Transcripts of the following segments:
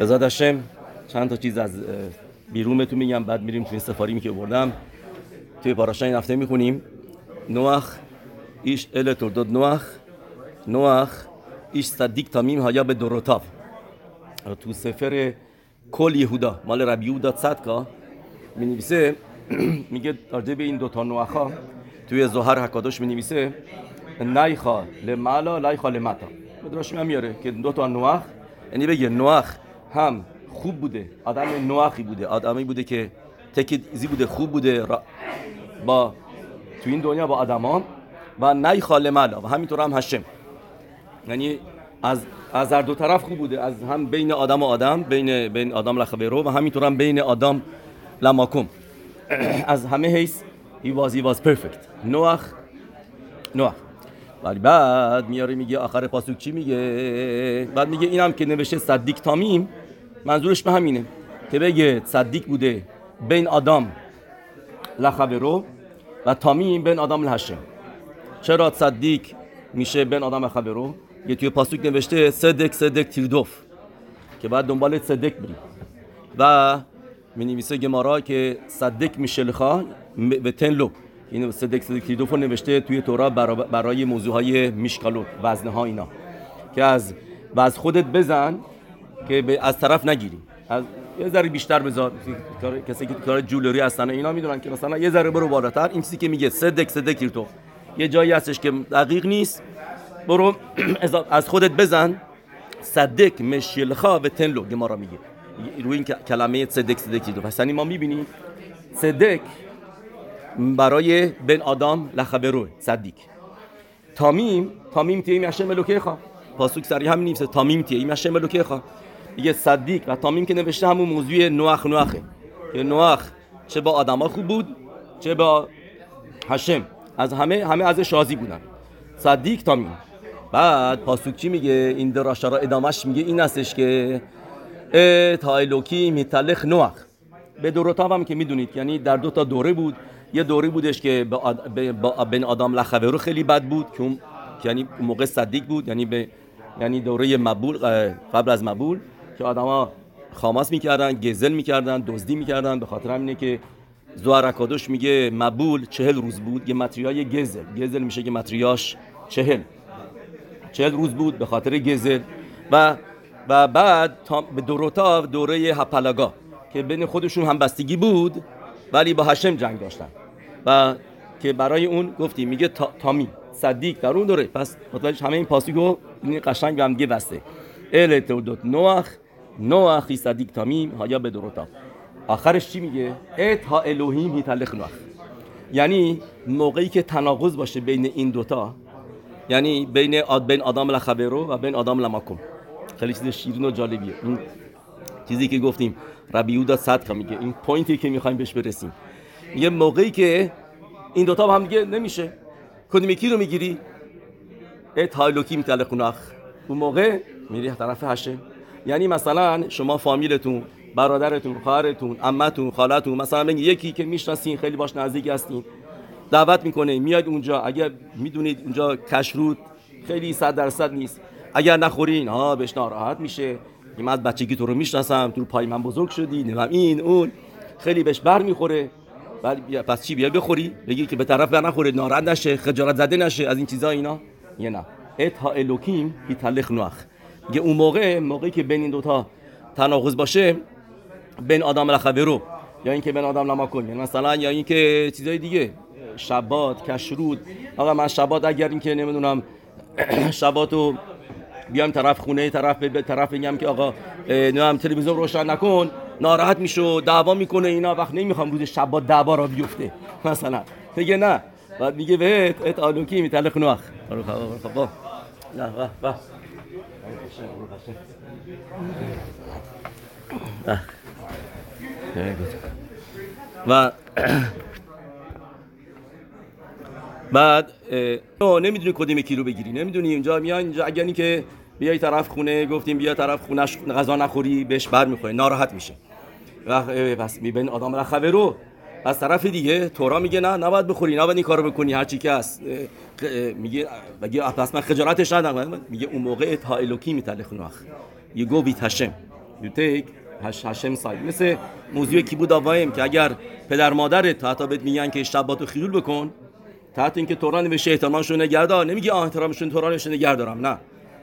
ازاد هشم چند تا چیز از بیرون بهتون میگم بعد میریم توی سفاری که بردم. توی پاراشا این هفته می‌خونیم. نوح ایش ال تردد نوح نوح ایش صدیق تامیم هایا به دروتاف تو سفر کل یهودا مال ربی یهودا صدقا می نویسه میگه راجع به این دوتا نوحا توی زهر حکاداش می نویسه نیخا لمالا لایخا لمتا مدراش میاره که دو تا نوح یعنی بگه نوح هم خوب بوده آدم نوحی بوده آدمی بوده که تکیزی بوده خوب بوده با تو این دنیا با آدما و نیخا لمالا و همینطور هم هشم. یعنی از از هر دو طرف خوب بوده از هم بین آدم و آدم بین بین آدم لخبرو و همینطور هم بین آدم لماکم از همه حیث he was he was perfect. نوح نوح ولی بعد میاره میگه آخر پاسوک چی میگه؟ بعد میگه اینم که نوشته صدیق تامیم. منظورش به همینه که بگه صدیق بوده بین آدم لخبرو و تامیم بین آدم لحشم چرا صدیق میشه بین آدم لخبرو؟ یه توی پاسوک نوشته صدق صدق تیردوف که بعد دنبال صدق بریم. و می نویسه گمارا که صدق میشلخا و تنلو این صدق صدق تیردوف رو نوشته توی تورا برای موضوع های میشکالوت وزنه ها اینا. که از و از خودت بزن که از طرف نگیری از یه ذره بیشتر بذار کسی که کار جولری هستن اینا می‌دونن که مثلا یه ذره برو بالاتر. این چیزی که میگه صدق صدق تیردوف یه جایی هستش که دقیق نیست. برو از خودت بزن. صدق مشیلخا و تنلو. گمارا میگه. روی این کلمه صدق صدقی دو پس یعنی ما می‌بینیم صدق برای بن آدم لخبرو صدیق. تامیم تامیم تیم یشه ملوکه خوا پاسوک سری هم نیست. تامیم تیم یشه ملوکه خوا یه صدیق و تامیم که نوشته همون موضوع نوخ نوخه که نوخ. چه با آدما خوب بود چه با هشم از همه همه ازش راضی بودن. صدیق تامیم. بعد پاسوک چی میگه؟ این دراشا را ادامش میگه این هستش که تایلوکی میتلخ نوخ. به دوروتاو هم که می‌دونید یعنی در دو تا دوره بود. یه دوره بودش که با بین آدم لخوه خیلی بد بود که اون یعنی موقع صدیق بود یعنی به یعنی دوره مبول قبل از مبول. که آدما خاماس می‌کردن گزل می‌کردن دزدی می‌کردن. به خاطر همینه که زوار اکادوش میگه مبول چهل روز بود. یه متریای گزل. گزل میشه که متریاش چهل. چهل روز بود به خاطر گزل. و و بعد به دوروتا دوره هپلاگا که بین خودشون هم بستگی بود ولی با هشم جنگ داشتن. و که برای اون گفتیم میگه تا، تامی صدیق در اون دوره. پس متوجه همه این پاسیگو این قشنگ هم دیگه بسته. ال تودوت نوح نوح صدیق تامیم هایا به دوروتا آخرش چی میگه ات ها الوهیم هیتلخ نوح یعنی موقعی که تناقض باشه بین این دوتا یعنی بین آد بین آدم لخبرو و بین آدم لماکم خیلی چیز شیرین و جالبیه این چیزی که گفتیم ربی یودا صدقه میگه این پوینتی که می‌خوایم بهش برسیم یه موقعی که این دوتا با هم دیگه نمیشه کدوم یکی رو می‌گیری ات هایلوکی میتلقونخ اون موقع میری طرف هشه یعنی مثلا شما فامیلتون برادرتون خواهرتون عمتون خالتون مثلا بگی یکی که می‌شناسین خیلی باش نزدیک هستین دعوت می‌کنه میاد اونجا اگر می‌دونید اونجا کشرود خیلی صد درصد نیست. اگر نخورین ها بهش ناراحت میشه. این از بچگی تو رو می‌شناسم تو پای من بزرگ شدی نمیم این اون. خیلی بهش بر می‌خوره. بعد پس چی بیا بخوری؟ بگی که به طرف بر نخوره ناراحت نشه خجالت زده نشه از این چیزا اینا. یه نه. ات ها الوکیم بی تلخ نوخ یه اون موقع موقعی که بین این دوتا تناقض باشه بین آدم لخبرو یا اینکه بین آدم لماکن یعنی مثلا یا اینکه چیزای دیگه. شبات کشرود. آقا من شبات اگر اینکه نمی‌دونم شباتو بیام طرف خونه طرف به طرف بگم که آقا نمی‌دونم تلویزیون روشن نکن. ناراحت میشه دعوا می‌کنه اینا. وقت نمی‌خوام روز شبات دعوا را بیفته. مثلا. میگه نه. بعد میگه بهت ات آلوکی میتلق نوخ. خب نه با و بعد نمی‌دونی کدوم کی رو بگیری. نمی‌دونی اینجا میای اینجا اگر که بیای طرف خونه گفتیم بیا طرف خونش غذا نخوری بهش بر می‌خوره ناراحت میشه. و پس میبین آدم رخوه رو. از طرف دیگه تورا میگه نه نباید بخوری نباید این کارو بکنی هر چی که هست. میگه میگه پس من خجالتش ندارم. میگه اون موقع تا الوکی میتلخ نوخ یه گو بیت هشم. You take هشم ساید مثل موضوع کی بود آوایم که اگر پدر مادرت حتی بهت میگن که شباتو خیول بکن تحت اینکه توران نوشته احترامشون نگردار نمیگه آه احترامشون توران نوشته نگردارم نه.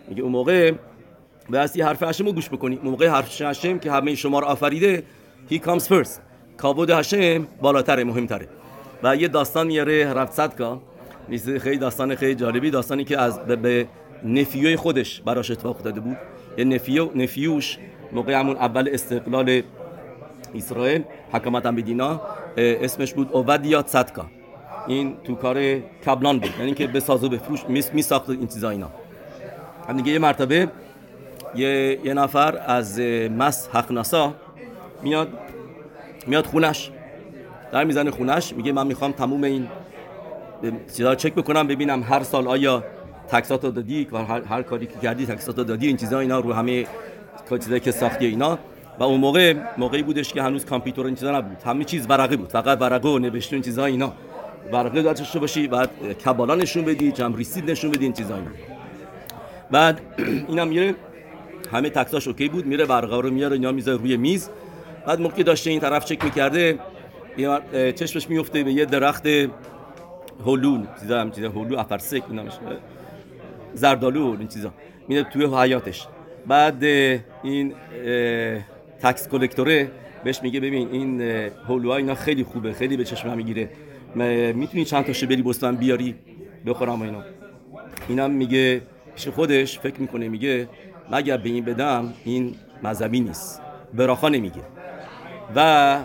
میگه اون موقع به حرف هشم رو گوش بکنی. اون موقع حرف هشم که همه شما رو آفریده he comes first. کابود هشم بالاتره مهمتره و یه داستان میاره رفت نیست خیلی داستان خیلی جالبی. داستانی که از به, به نفیوی خودش براش اتفاق افتاده بود. یه نفیو نفیوش موقع همون اول استقلال اسرائیل حکمت مدینا اسمش بود اوودیا صدکا. این تو کار کبلان بود. یعنی که بساز و بفروش می ساخت این چیزا اینا. هم دیگه یه مرتبه یه نفر از مس حقناسا میاد میاد خونش. در می‌زنه خونش میگه من می‌خوام تموم این چیزا چک بکنم ببینم هر سال آیا تکساتو دادی هر, هر کاری که کردی تکساتو دادی این چیزا اینا رو همه چیزایی که ساختی اینا. و اون موقع موقعی بودش که هنوز کامپیوتر این چیزا نبود. همه چیز ورقی بود. فقط ورقه و نوشته این چیزا اینا. ورقه داشته باشی بعد کبالا نشون بدی جمع ریسید نشون بدی این چیزا اینا. بعد اینم میره همه تکساش اوکی بود میره ورقه رو میاره اینا می‌ذاره روی میز. بعد موقعی داشته این طرف چک می‌کرده چشمش میفته به یه درخت هلون چیزا هم چیزا هلو افرسک نامش زردالو این چیزا. میره توی حیاتش. بعد این تکس کلکتوره بهش میگه ببین این هلوها اینا خیلی خوبه خیلی به چشم می‌گیره. می‌تونی چند تاشو بری بستان بیاری بخورم اینا. اینم میگه پیش خودش فکر می‌کنه میگه مگر به این بدم این مذهبی نیست. براخا نمیگه. و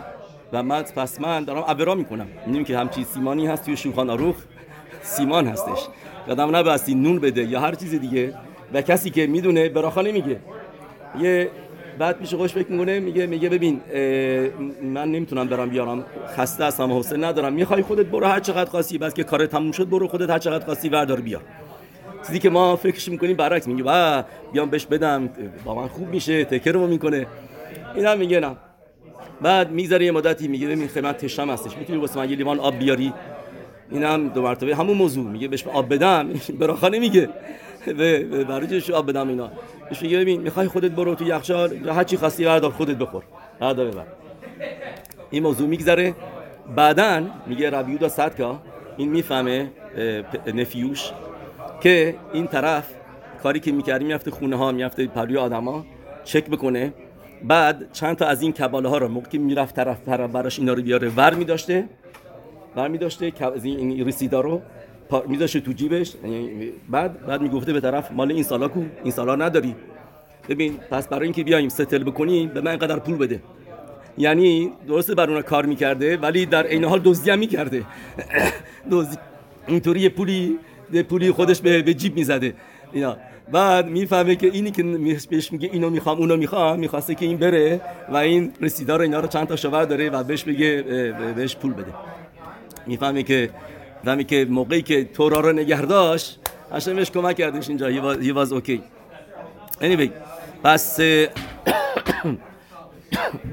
و من پس من دارم عبرا می‌کنم. می‌دونیم که همچی سیمانی هست توی شوخان آروخ؟ سیمان هستش. یادم نبستی نون بده یا هر چیز دیگه. و کسی که می‌دونه براخا نمیگه. یه بعد پیش خوش فکر می‌کنه میگه میگه ببین من نمی‌تونم برم بیارم. خسته هستم حوصله ندارم. می‌خوای خودت برو هر چقدر خاصی بس که کار تموم شد برو خودت هر چقدر خاصی وردار بیار. چیزی که ما فکرش می‌کنیم برعکس میگه با بیام بهش بدم با من خوب میشه تکر رو می‌کنه. اینا میگه نه. بعد می‌ذاره یه مدتی میگه ببین خیلی تشم هستش. می‌تونی واسه من یه لیوان آب بیاری؟ اینم دو مرتبه. همون موضوع. میگه بهش آب بدم. براخا نمیگه. به برای آب بدم اینا؟ بهش میگه ببین می‌خوای خودت برو تو یخچال هر چی خواستی بردار خودت بخور. بردار ببر. این موضوع میگذره. بعدا میگه ربیودا صدکا. این می‌فهمه نفیوش که این طرف کاری که می‌کردی می‌رفته خونه ها می‌رفته پلوی آدما چک بکنه. بعد چند تا از این کباله ها رو موقعی می‌رفت طرف براش اینا رو بیاره ور میداشته. ور میداشته از این رسیدا رو میذاشه تو جیبش. یعنی بعد بعد می‌گفته به طرف مال این سالا کو این سالا نداری. ببین پس برای اینکه بیایم ستل بکنیم به من اینقدر پول بده. یعنی درسته بر اون کار می‌کرده ولی در عین حال دزدی هم می‌کرده. دزدی اینطوری پولی پولی خودش به, به جیب می‌زده. اینا. بعد می‌فهمه که اینی که بهش میگه اینو می‌خوام اونو می‌خوام می‌خواسته که این بره و این رسیدار اینا رو چند تا شوهر داره و بهش بگه بهش پول بده. می‌فهمه که زمی که موقعی که تورا رو نگه داشت کمک کردش اینجا. He was okay. Anyway پس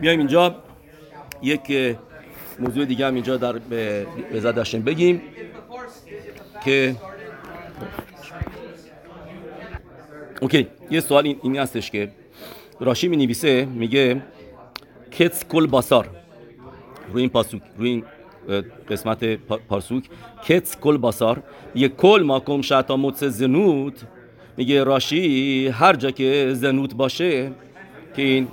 بیایم اینجا. یک موضوع دیگه هم اینجا در به بگیم که اوکی یه سوال این, این هستش که راشی می نویسه میگه کتس کل باسار. روی این پاسوک روی این قسمت پاسوک. کتس کل باسار. میگه کل ماکم شتا متس زنوت. میگه راشی هر جا که زنوت باشه که این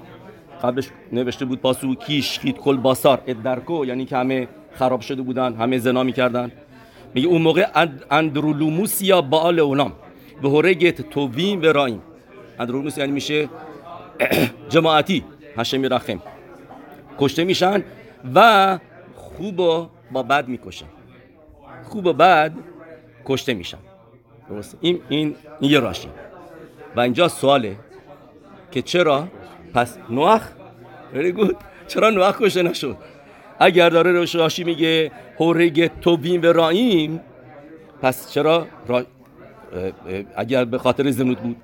قبلش نوشته بود פסוק כי השחית כל בשר את דרכו یعنی که همه خراب شده بودن همه زنا می‌کردن. میگه اون موقع אנדרולמוסיה באה לעולם והורגת טובים ורעים אנדרולמוסיה یعنی میشه جماعتی השם ירחם کشته میشن و خوب و با بد می‌کشن. خوب و بد کشته میشن. این این یه راشی. و اینجا سواله که چرا؟ پس نوح good. چرا نوح کشته نشد؟ اگر داره راشی میگه هورگ توبین و راییم پس چرا را... اگر به خاطر زنود بود.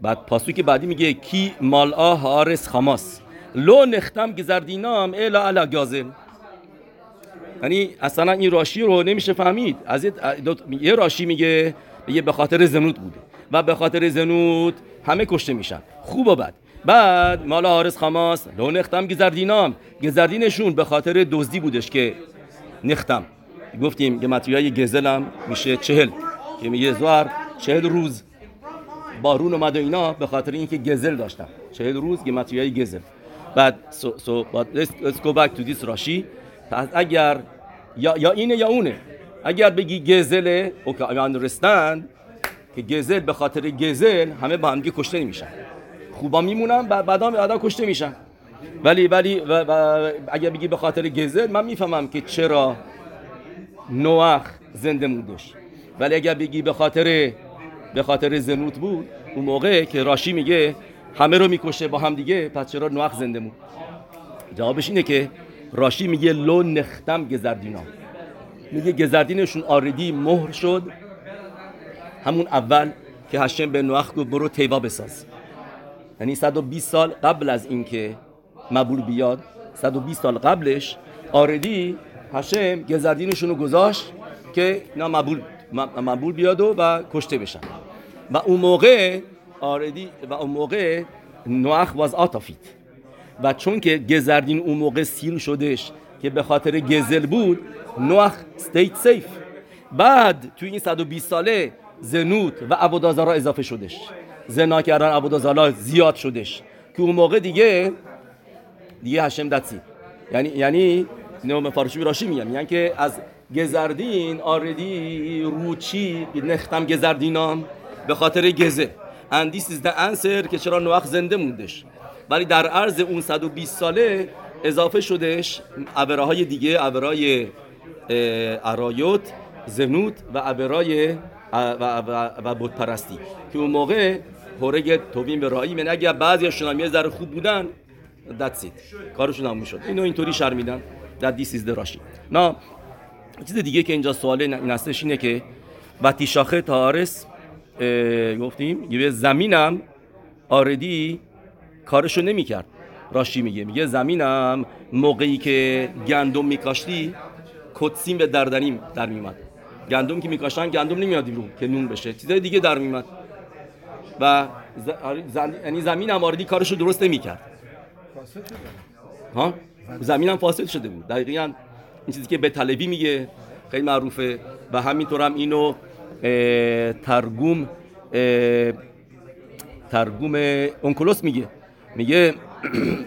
بعد پاسو که بعدی میگه کی مالا هارس خماس. لو نختم گزردینام الا علا گازل یعنی اصلا این راشی رو نمیشه فهمید. از یه راشی میگه یه به خاطر زنود بوده. و به خاطر زنود همه کشته میشن. خوب و بد. بعد مال حارس خماس لو نختم گزردینام. گزردینشون به خاطر دزدی بودش که نختم. گفتیم که های گزلم میشه چهل. که میگه زوار چهل روز. بارون اومد و اینا به خاطر اینکه گزل داشتم چهل روز های گزل. بعد so but let's, go back to this راشی. پس اگر یا, یا اینه یا اونه. اگر بگی گزله اوکی understand که گزل به خاطر گزل همه با همگی کشته نمیشن. خوبا میمونن بعد بعدا بعدا کشته میشن. ولی ولی و, و اگر بگی به خاطر گزل من می‌فهمم که چرا نوح زنده موندش. ولی اگر بگی به خاطر به خاطر زنوت بود اون موقع که راشی میگه همه رو می‌کشه با هم دیگه پس چرا نوح زنده موند جوابش اینه که راشی میگه לא נחתם גזר דינם. میگه גזר דין شون already مهر شد. همون اول که השם به نوح گفت برو תיבה بساز. یعنی 120 سال قبل از اینکه מבול بیاد 120 سال قبلش already השם גזר דין شون رو گذاشت که نه مبول, مبول بیاد و, و کشته بشن. و اون موقع آردی و اون موقع نوح واز آتافیت و چون که گزردین اون موقع سیل شدش که به خاطر گزل بود نوح استیت سیف بعد توی این 120 ساله زنوت و عبودازارا اضافه شدش زنا کردن عبودازارا زیاد شدش که اون موقع دیگه دیگه هشم دتسی یعنی یعنی اینو فارسی راشی میگم؟ یعنی که از گزردین آردی روچی نختم گزردینام. به خاطر گزه. is the که چرا نوح زنده موندش. ولی در عرض اون 120 ساله اضافه شدش عبرهای دیگه عبرهای عرایوت زنوت و عبرهای و, و, و بود پرستی که اون موقع هورگ توبین به رایی من. اگر بعضی هاشون یه ذره خوب بودن it. کارشون هم می‌شد اینو اینطوری شرمیدن that this is the راشی. نه چیز دیگه که اینجا سوال این هستش اینه که شاخه تارس گفتیم یه زمینم آردی کارشو نمی‌کرد. راشی میگه میگه زمینم موقعی که گندم میکاشتی کتسیم به دردنیم در میمد گندم که میکاشتن گندم نمیاد بیرون که نون بشه. چیزای دیگه در میمد و یعنی زمین هم آردی کارشو درست نمی‌کرد. ها؟ زمین هم فاسد شده بود. دقیقا این چیزی که به طلبی میگه خیلی معروفه. و همینطور هم اینو ترگوم ترگوم اونکولوس میگه. میگه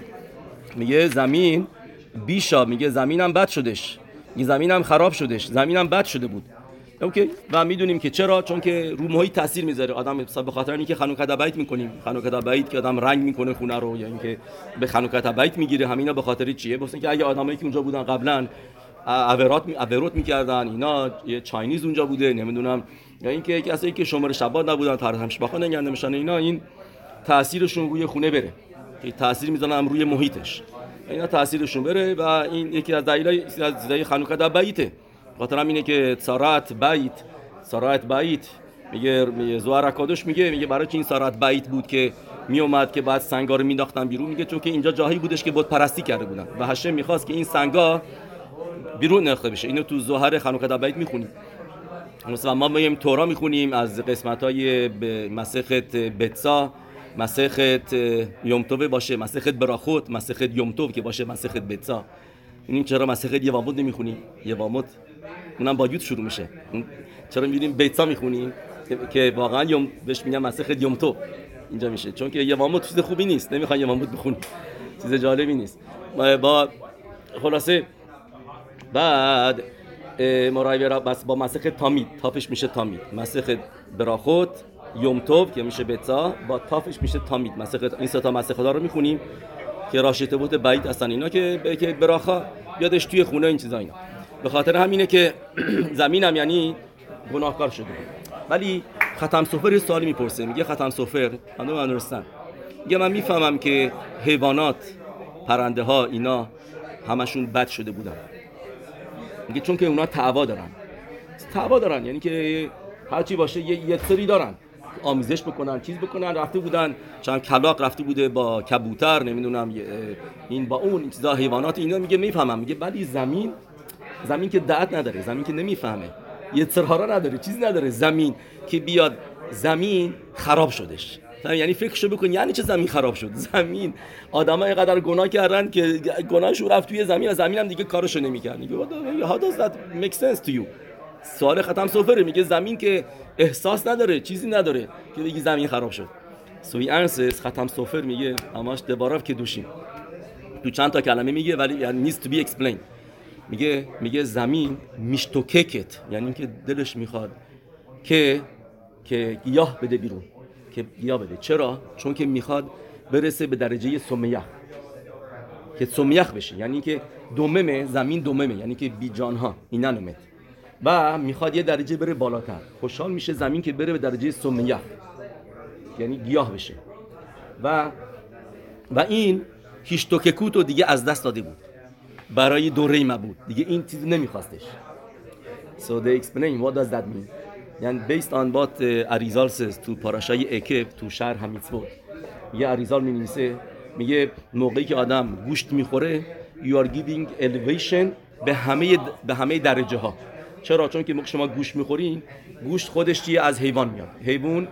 میگه زمین بیشا میگه زمینم بد شدش. این زمینم خراب شدش. زمینم بد شده بود. اوکی؟ و می‌دونیم که چرا؟ چون که رو محیط تاثیر می‌ذاره. آدم به خاطر اینکه خانوکه بیت می‌کنیم. خانوکه بیت که آدم رنگ می‌کنه خونه رو یا اینکه به خانوکه بیت می‌گیره همینا به خاطر چیه؟ بس اینکه اگه آدمایی که اونجا بودن قبلا اورات اورات می‌کردن. اینا یه چاینیز اونجا بوده نمی‌دونم. یا اینکه کسایی که شماره شبات نبودن طرح همشباخا نگنده میشن اینا این تاثیرشون روی خونه بره. که تاثیر می‌زنن روی محیطش. اینا تاثیرشون بره و این یکی از دلایل از دلایل خانوکه در بیته. خاطر اینه که سارات بیت سارات بیت. میگه زوار اکادش میگه میگه برای چی این سارات بیت بود که می اومد که بعد سنگا رو مینداختن بیرون؟ میگه چون که اینجا جایی بودش که بود پرستی کرده بودن. و هشم می‌خواست که این سنگا بیرون نرخته بشه اینو تو زهر خانوکه بیت می‌خونیم مثلا ما میگیم تورا می‌خونیم از قسمت های مسخت بتسا مسخت یومتوه باشه مسخت براخوت مسخت یومتوب که باشه مسخت بتسا. این چرا مسخت یوامود نمی‌خونیم یوامود اونم با یود شروع میشه. چرا می‌بینیم بیتسا می‌خونیم؟ که واقعا یوم بهش میگم مسخت یومتو. اینجا میشه. چون که یوامود چیز خوبی نیست. نمی‌خوان یوامود بخونیم چیز جالبی نیست. با خلاصه بعد مرای بس با مسخ تامید تافش میشه تامید مسخ براخوت یومتوب که میشه بتا با تافش میشه تامید مسخ این سه تا مسخ رو می‌خونیم که راشته بود بعید هستن. اینا که که براخا یادش توی خونه این چیزا اینا. به خاطر همینه که زمینم یعنی گناهکار شده. ولی ختم سفر سوالی می‌پرسه. میگه ختم سفر. من understand. میگه من می‌فهمم که حیوانات پرنده ها اینا همشون بد شده بودن. میگه چون که اونا تعوا دارن. تعوا دارن یعنی که هرچی باشه یه, یه سری دارن. آمیزش بکنن چیز بکنن رفته بودن چند کلاق رفته بوده با کبوتر نمی‌دونم این با اون چیزا حیوانات اینا میگه می‌فهمم میگه ولی زمین زمین که دعت نداره زمین که نمی‌فهمه. یه سرهارا نداره چیز نداره زمین که بیاد زمین خراب شدش. یعنی فکرشو بکن یعنی چه زمین خراب شد؟ زمین. آدما اینقدر گناه کردن که گناهشو رفت توی زمین و زمین هم دیگه کارشو نمی‌کرد. میگه how does that make sense to you? سوال ختم سفره میگه زمین که احساس نداره چیزی نداره که بگی زمین خراب شد. سوی انسس ختم سفر میگه اماش دباراف که دوشیم. تو چند تا کلمه میگه ولی یعنی نیست to be میگه میگه زمین میشتوککت. یعنی اینکه دلش می‌خواد که که گیاه بده بیرون. که گیاه بده. چرا؟ چون که می‌خواد برسه به درجه سمیخ که سمیخ بشه. یعنی اینکه دوممه زمین دوممه. یعنی که بی جانها. اینا نمت و می‌خواد یه درجه بره بالاتر. خوشحال میشه زمین که بره به درجه سمیخ یعنی گیاه بشه. و و این هیشتوککوت رو دیگه از دست داده بود. برای دوره بود دیگه این چیز نمیخواستش. so they explain what does that mean? یعنی based on what اریزال says تو پاراشای اکب تو شهر همیتسوت یه اریزال می نویسه میگه موقعی که آدم گوشت می‌خوره you are giving elevation به همه به همه درجه ها چرا؟ چون که موقع شما گوشت می‌خورین گوشت خودش چیه از حیوان میاد. حیوان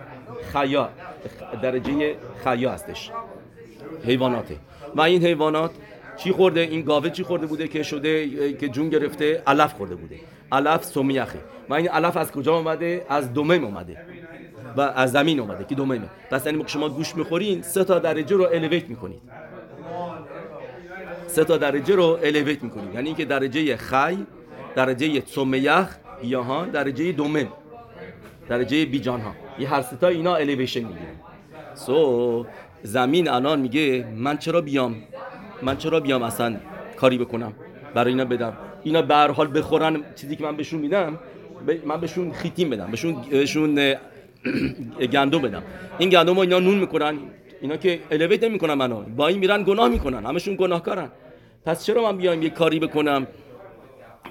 خیا درجه خیا هستش. حیواناته. و این حیوانات چی خورده؟ این گاوه چی خورده بوده که شده که جون گرفته؟ علف خورده بوده. علف سمیخه و این علف از کجا اومده؟ از دومم اومده. و از زمین اومده که دوممه پس یعنی شما گوش می‌خورین سه تا درجه رو الیویت می‌کنید. سه تا درجه رو الیویت می‌کنید. یعنی اینکه درجه خی درجه سمیخ ها درجه دومم درجه بیجان ها یه هر ستا اینا الیویشن می‌گیرن. سو so, زمین الان میگه من چرا بیام؟ من چرا بیام اصلا کاری بکنم؟ برای اینا بدم. اینا به هر حال بخورن چیزی که من بهشون میدم من بهشون خیتیم بدم بهشون بهشون گندم بدم. این گندم اینا نون می‌کنن اینا که الیویت نمی‌کنن منو با این میرن گناه می‌کنن همشون گناهکارن. پس چرا من بیام یه کاری بکنم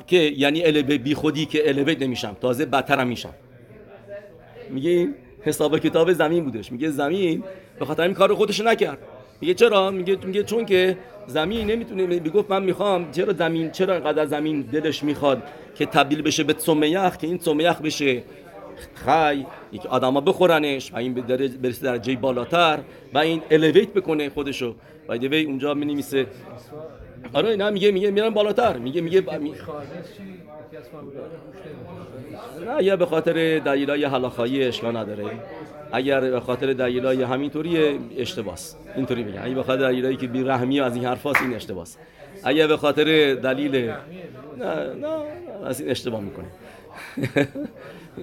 که یعنی الوی بی خودی که الیویت نمیشم تازه بدترم میشم؟ میگه حساب کتاب زمین بودش میگه زمین به خاطر این کار خودش نکرد. میگه چرا؟ میگه میگه چون که زمین نمی‌تونه می‌گفت من می‌خوام چرا زمین چرا اینقدر زمین دلش می‌خواد که تبدیل بشه به سمیخ که این سمیخ بشه؟ خی یک آدما بخورنش و این برسه درجه بالاتر و این الیویت بکنه خودشو. و دیوی اونجا می نمیسه آره نه میگه میگه میرن بالاتر. میگه میگه نه یا به خاطر دلیلای حلاخایی اشکال نداره. اگر به خاطر دلیلای همینطوری اشتباس. اینطوری میگن اگه به خاطر دلیلایی که بیرحمی از این حرفاست این اشتباس. اگه به خاطر دلیل نه نه از این اشتباه می‌کنه.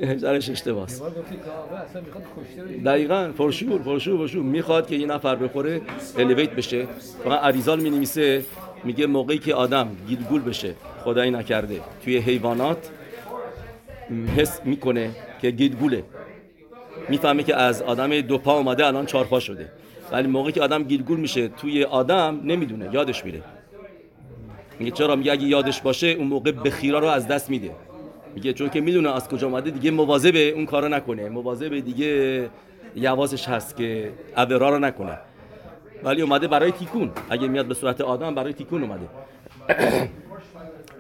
درش اشتباس. دقیقا فرشور فرشور فرشور می‌خواد که این نفر بخوره الیویت بشه. فقط عریزال می نویسه میگه موقعی که آدم گیلگول بشه خدایی نکرده توی حیوانات حس می‌کنه که گیلگوله. می‌فهمه که از آدم دو پا اومده الان چهار پا شده. ولی موقعی که آدم گیلگول میشه توی آدم نمی‌دونه یادش میره. میگه چرا؟ میگه اگه یادش باشه اون موقع بخیرا رو از دست میده. میگه چون که می‌دونه از کجا اومده دیگه مواظب اون کارو نکنه. مواظب دیگه یوازش هست که اورا رو نکنه. ولی اومده برای تیکون. اگه میاد به صورت آدم برای تیکون اومده.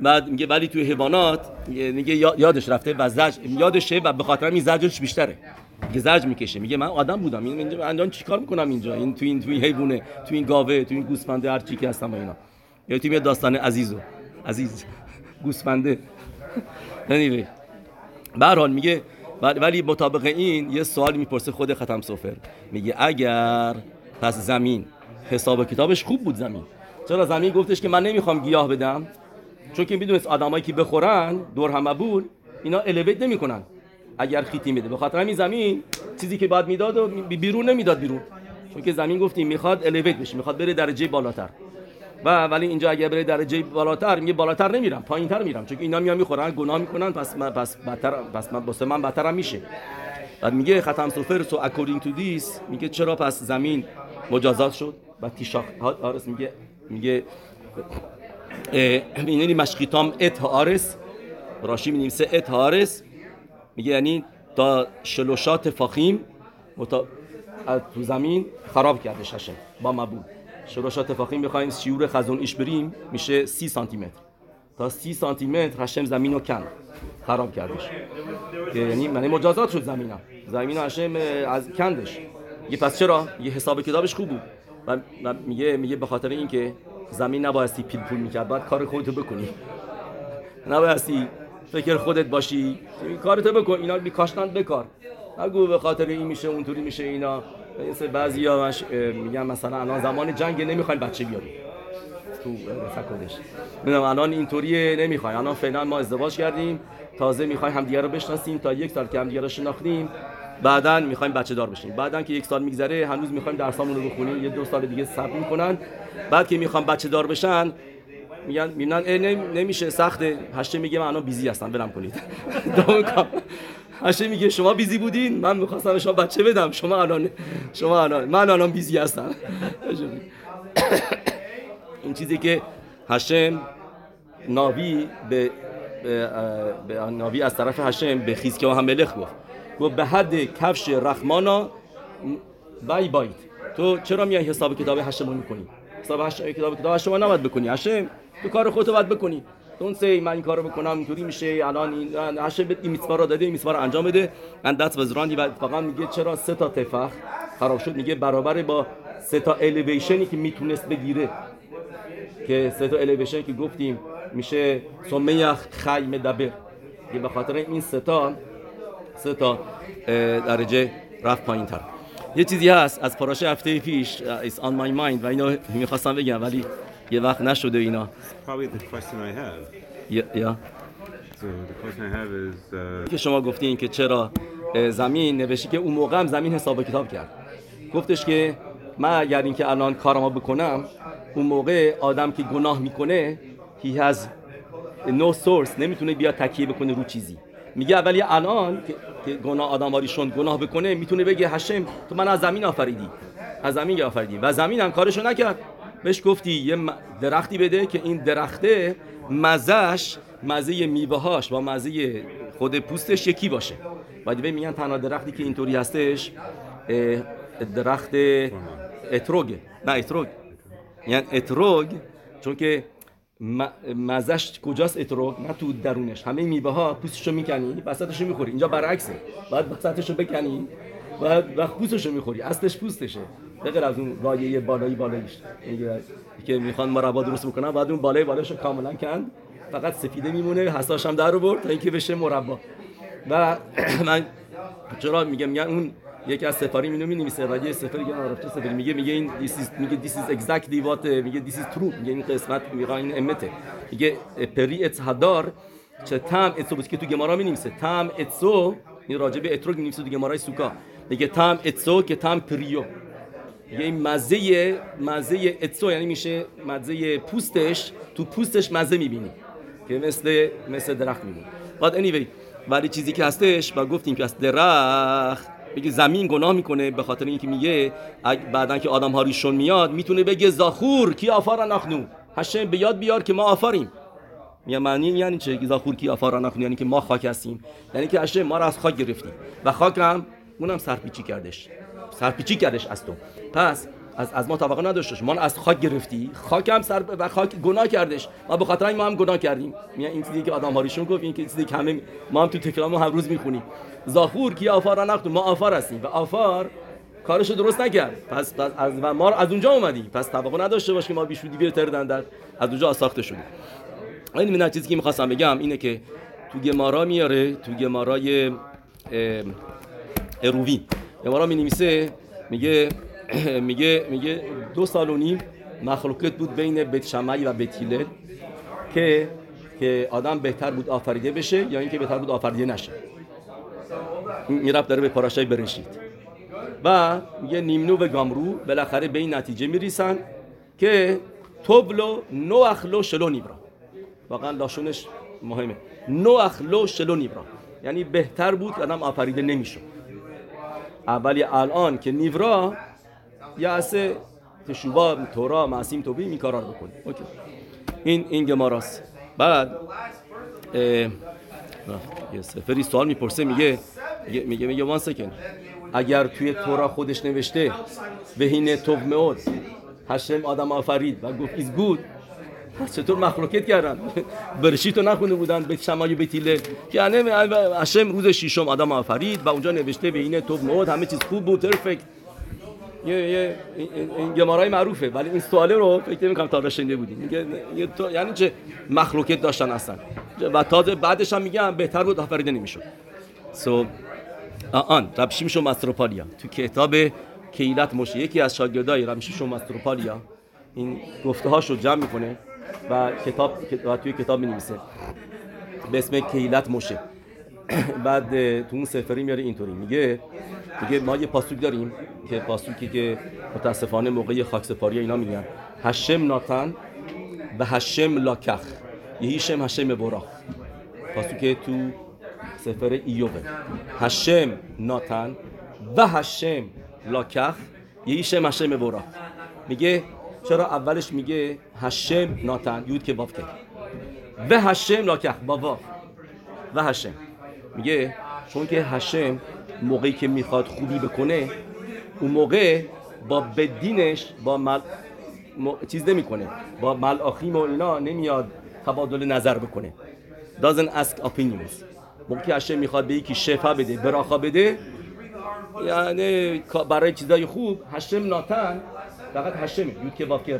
بعد میگه ولی توی حیوانات میگه یادش رفته و زج یادشه و به خاطر این زجرش بیشتره. میگه زج می‌کشه. میگه من آدم بودم. این اینجا الان چیکار می‌کنم اینجا؟ این تو این توی حیوانه تو این گاوه تو این گوسفنده هر چی که هستم اینا. یا توی داستان عزیزو. عزیز گوسفنده. Anyway. به حال میگه ولی مطابق این یه سوال می‌پرسه خود ختم سفر. میگه اگر پس زمین. حساب کتابش خوب بود زمین. چرا زمین گفتش که من نمی‌خوام گیاه بدم؟ چون که می‌دونست آدمایی که بخورن دور بود اینا الیویت نمی‌کنن. اگر خیتی میده به خاطر همین زمین چیزی که بعد می‌داد و بیرون نمی‌داد بیرون. چون که زمین گفتیم می‌خواد elevate بشه می‌خواد بره درجه بالاتر. و ولی اینجا اگر بره درجه بالاتر میگه بالاتر نمیرم پایینتر میرم. چون اینا میان می‌خورن گناه می‌کنن پس من پس بدتر پس من واسه من بدترم میشه. بعد میگه ختم سوفر so according to this میگه چرا پس زمین مجازات شد؟ ותשחת הארץ میگه میگه הנני משחיתם את הארץ. راشی می את הארץ. میگه یعنی تا شلوشات فاخیم متا... تو زمین خراب کرده ششه با مبود. شلوشات فاخیم بخوایم شیور خزون ایش بریم میشه سی سانتی متر تا سی سانتی متر هشم زمین رو کن خراب کردش یعنی معنی مجازات شد زمینم. زمین هشم از کندش. یه پس چرا؟ یه حساب کتابش خوب بود. و میگه میگه به خاطر اینکه زمین نبایستی پیل پول می‌کرد باید کار خودتو بکنی. نبایستی فکر خودت باشی. کارتو بکن اینا بی کاشتن بکار. نگو به خاطر این میشه اونطوری میشه اینا. مثل بعضی ها میگن مثلا الان زمان جنگ نمی‌خواین بچه بیاری تو فکرش می‌دونم الان اینطوریه نمی‌خوایم الان فعلا ما ازدواج کردیم. تازه می‌خوایم همدیگه رو بشناسیم تا یک سال که همدیگه رو شناختیم. بعدا می‌خوایم بچه دار بشیم. بعدا که یک سال میگذره هنوز می‌خوایم درسامون رو بخونیم. یه دو سال دیگه صبر می‌کنن. بعد که می‌خوام بچه دار بشن میگن می‌بینن نمیشه سخته. هشته میگه من الان بیزی هستم برم کنید. هشته میگه شما بیزی بودین؟ من می‌خواستم شما بچه بدم. شما الان شما الان من الان بیزی هستم. این چیزی که هشم ناوی به, به, ناوی از طرف هشم به خیزکه و ملخ گفت. گفت به حد کفش رحمانا بای بایت تو چرا میای حساب کتاب هشم رو می‌کنی؟ حساب هشم کتاب کتاب هشم نباید بکنی. هشم تو کار خودت باید بکنی. اون سی من این کارو بکنم اینطوری میشه الان این هشم این میتوا رو داده این انجام بده. من دست بزرانی و فقط میگه چرا سه تا تفخ خراب شد؟ میگه برابر با سه تا الیویشنی که می‌تونست بگیره. که سه تا الیویشن که گفتیم میشه سمیخ خی مدبر که به خاطر این سه تا سه تا درجه رفت پایین تر. یه چیزی هست از پاراشه هفته پیش is on my mind و اینو می‌خواستم بگم ولی یه وقت نشده اینا. که شما گفتین که چرا زمین نوشتی که اون موقع هم زمین حساب کتاب کرد. گفتش که من اگر اینکه الان کارما بکنم اون موقع آدم که گناه می‌کنه he has no source نمی‌تونه بیا تکیه بکنه رو چیزی. میگه اولی الان که گناه آدم شون گناه بکنه می‌تونه بگه هشم تو من از زمین آفریدی. از زمین آفریدی. و زمین هم کارشو نکرد. بهش گفتی یه درختی بده که این درخته مزهش مزه میوهاش با مزه خود پوستش یکی باشه. و دیگه میگن تنها درختی که اینطوری هستش درخت اتروگه نه اتروگ. یعنی اتروگ چون که مزش کجاست اتروگ؟ نه تو درونش. همه میوه ها پوستشو می‌کنی وسطشو می‌خوری. اینجا برعکسه. بعد وسطشو بکنی بعد وقت پوستشو می‌خوری. اصلش پوستشه. بغیر از اون رایه بالایی بالاییش که می‌خوان مربا درست بکنن بعد اون بالای بالایشو کاملا کند. فقط سفیده میمونه حساش هم در برد تا اینکه بشه مربا. و من چرا میگم؟ میگن اون یکی از سفاری اینو می نویسه راجع سفری که عرفت سفری میگه میگه این this is میگه this is exactly what میگه this is true. میگه این قسمت میگه این امته. میگه پری ات هدار چه تام اتسو که تو گمارا می نویسه تام اتسو این راجع به اتروگ می نویسه تو گمارای سوکا. میگه تام اتسو که تام پریو. میگه این مزه مزه اتسو یعنی میشه مزه پوستش تو پوستش مزه می‌بینی. که مثل مثل درخت میمونه بعد anyway ولی چیزی که هستش و گفتیم که از درخت بگه زمین گناه می‌کنه به خاطر اینکه میگه بعدا که آدم ها ریشون میاد می‌تونه بگه زاخور کی آفار نخنو هشم به یاد بیار که ما آفاریم. میگه معنی یعنی چه؟ زاخور کی آفار نخنو یعنی که ما خاک هستیم. یعنی که هشم ما را از خاک گرفتیم. و خاک هم اونم سرپیچی کردش. سرپیچی کردش از تو. پس از از ما توقع نداشتش ما از خاک گرفتی. خاک هم سر و خاک گناه کردش. ما به خاطر ما هم گناه کردیم. میگه این چیزی که آدم هاریشون گفت این چیزی که همه ما هم تو تکرام هر روز می‌خونیم. زاخور کی آفار نخت ما آفار هستیم. و آفار کارش درست نکرد. پس, از و ما از اونجا اومدیم. پس توقع نداشته باش که ما بیشودی بیرتر دندر از اونجا ساخته شدیم این من چیزی که می‌خواستم بگم اینه که تو گمارا میاره تو گمارای ارووی گمارا می میگه میگه میگه دو سال و نیم مخلوقت بود بین بیت شمعی و بیت که که آدم بهتر بود آفریده بشه یا اینکه بهتر بود آفریده نشه. این رفت داره به پاراشای برشید. و میگه نیمنو و گامرو بالاخره به این نتیجه میریسن که توبلو نو اخلو شلو نیبرا. واقعا لاشونش مهمه. نو اخلو شلو نیبرا. یعنی بهتر بود آدم آفریده نمیشه اولی الان که نیورا یعسه تشوبا تورا معصیم توبی این کارا رو بکنی اوکی. این این گماراست بعد یه سفری سوال می‌پرسه میگه میگه میگه وان سکن اگر توی تورا خودش نوشته بهین توب مود هشم آدم آفرید. و گفت ایز گود چطور مخلوقت کردن؟ برشی تو نخونده بودن به شمای بیتیله یعنی هشم روز شیشم آدم آفرید و اونجا نوشته به این توب مود همه چیز خوب بود پرفکت یه یه این گمارای معروفه ولی این سواله رو فکر نمی‌کنم تا شنیده بودیم. میگه یعنی چه؟ مخلوقات داشتن اصلا و تازه بعدش هم میگم بهتر بود آفریده نمی‌شد. سو آن رب شو مستروپالیا تو کتاب کیلت مشه یکی از شاگردای رب شو مستروپالیا این گفته هاشو جمع می‌کنه. و کتاب و توی کتاب می‌نویسه. به اسم کیلت مشه بعد تو اون سفری میاره اینطوری. میگه میگه ما یه پاسوک داریم که پاسوکی که متاسفانه موقع خاکسپاری اینا میگن. هشم ناتن و هشم لاکخ. یهیشم هشم برا پاسوک تو سفر ایوبه هشم ناتن و هشم لاکخ. یهیشم هشم برا میگه چرا اولش میگه هشم ناتن؟ یود که واف و هشم لاکخ با واف و هشم. میگه چون که هشم موقعی که می‌خواد خوبی بکنه اون موقع با بدینش با مل... چیز نمی‌کنه. با ملاخیم و اینا نمیاد تبادل نظر بکنه. Doesn't ask opinions. موقعی که هشم می‌خواد به یکی شفا بده براخا بده یعنی برای چیزای خوب هشم ناتن فقط هشم یود که واف که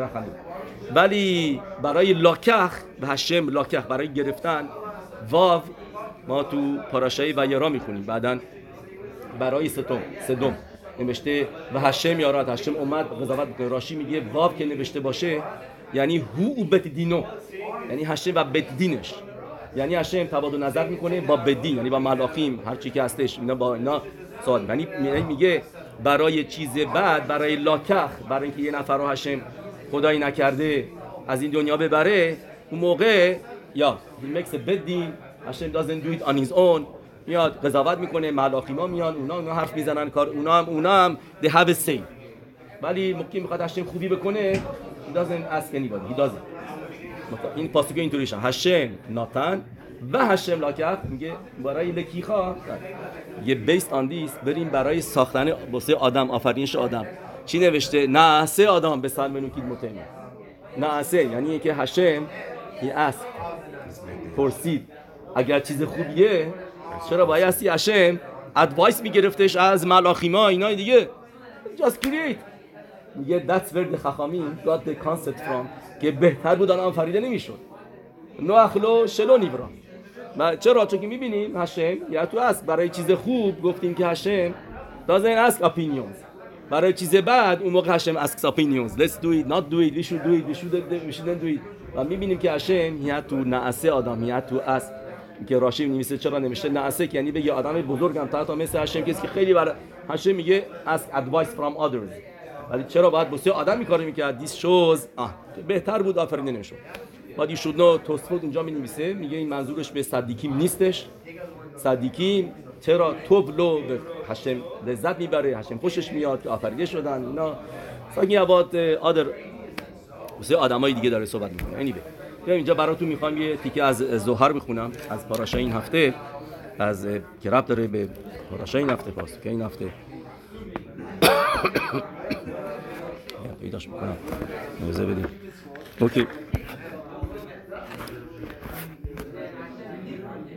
ولی برای لاکخ به هشم لاکخ برای گرفتن واو ما تو پاراشای و یارا می‌خونیم. بعدا برای ستم سدم نوشته و هشم یارات هشم اومد قضاوت راشی میگه واب که نوشته باشه یعنی هو و بت دینو یعنی هشم و بت دینش یعنی هشم تبادل نظر می‌کنه با بدین یعنی با ملاخیم هر چی که هستش اینا با اینا سوال. یعنی میگه برای چیز بعد برای لاکخ برای اینکه یه نفر رو هشم خدایی نکرده از این دنیا ببره اون موقع یا a bad هشم do it on his own میاد قضاوت می‌کنه ملاخیما میان اونا اونا حرف می‌زنن کار اونا هم اونا هم have a say. ولی موقعی می‌خواد هشم خوبی بکنه ask anybody he doesn't. این پاسوگه اینطوریشن هشم ناتن و هشم لاکت میگه برای لکیخا یه بیست آن دیس بریم برای ساختن بسه آدم آفرینش آدم. چی نوشته؟ نعسه آدم به سلمنو کید متیم نعسه یعنی که هشم این اس پرسید اگر چیز خوبیه چرا بایستی هشم ادوایس میگرفتش از ملاخیما اینا دیگه. Just create. میگه that's the خخامی got the concept from. که بهتر بود آن فریده نمی‌شد. نو اخلو شلو نیبرا. چرا؟ چون که می‌بینیم هشم یا تو است برای چیز خوب گفتیم که هشم doesn't ask opinions. برای چیز بعد اون موقع هشم asks opinions. Let's do it not do it we should do it we should we shouldn't do it. و می‌بینیم که هشم یا تو نعسه آدم یا تو است که راشی میمیسه چرا نمیشه نعسک یعنی به یه آدم بزرگم تا تا مثل هشم کسی که خیلی بر هشم میگه از advice from others. ولی چرا باید بسیار آدم میکاره می‌کرد؟ دیس شوز بهتر بود آفرینده نمی‌شد بعد نو توسفوت اینجا می میگه این منظورش به صدیکی نیستش. صدیکی چرا توبلو به هشم لذت می‌بره هشم خوشش میاد که آفریده شدن اینا. ساگی عباد آدر بسیار آدمای دیگه داره صحبت می‌کنه. اینی بیا اینجا براتون می‌خوام یه تیکه از زهر بخونم. از پاراشا این هفته. از که رب داره به پاراشا این هفته پاس که این هفته. پیداش می‌کنم. موزه بدیم اوکی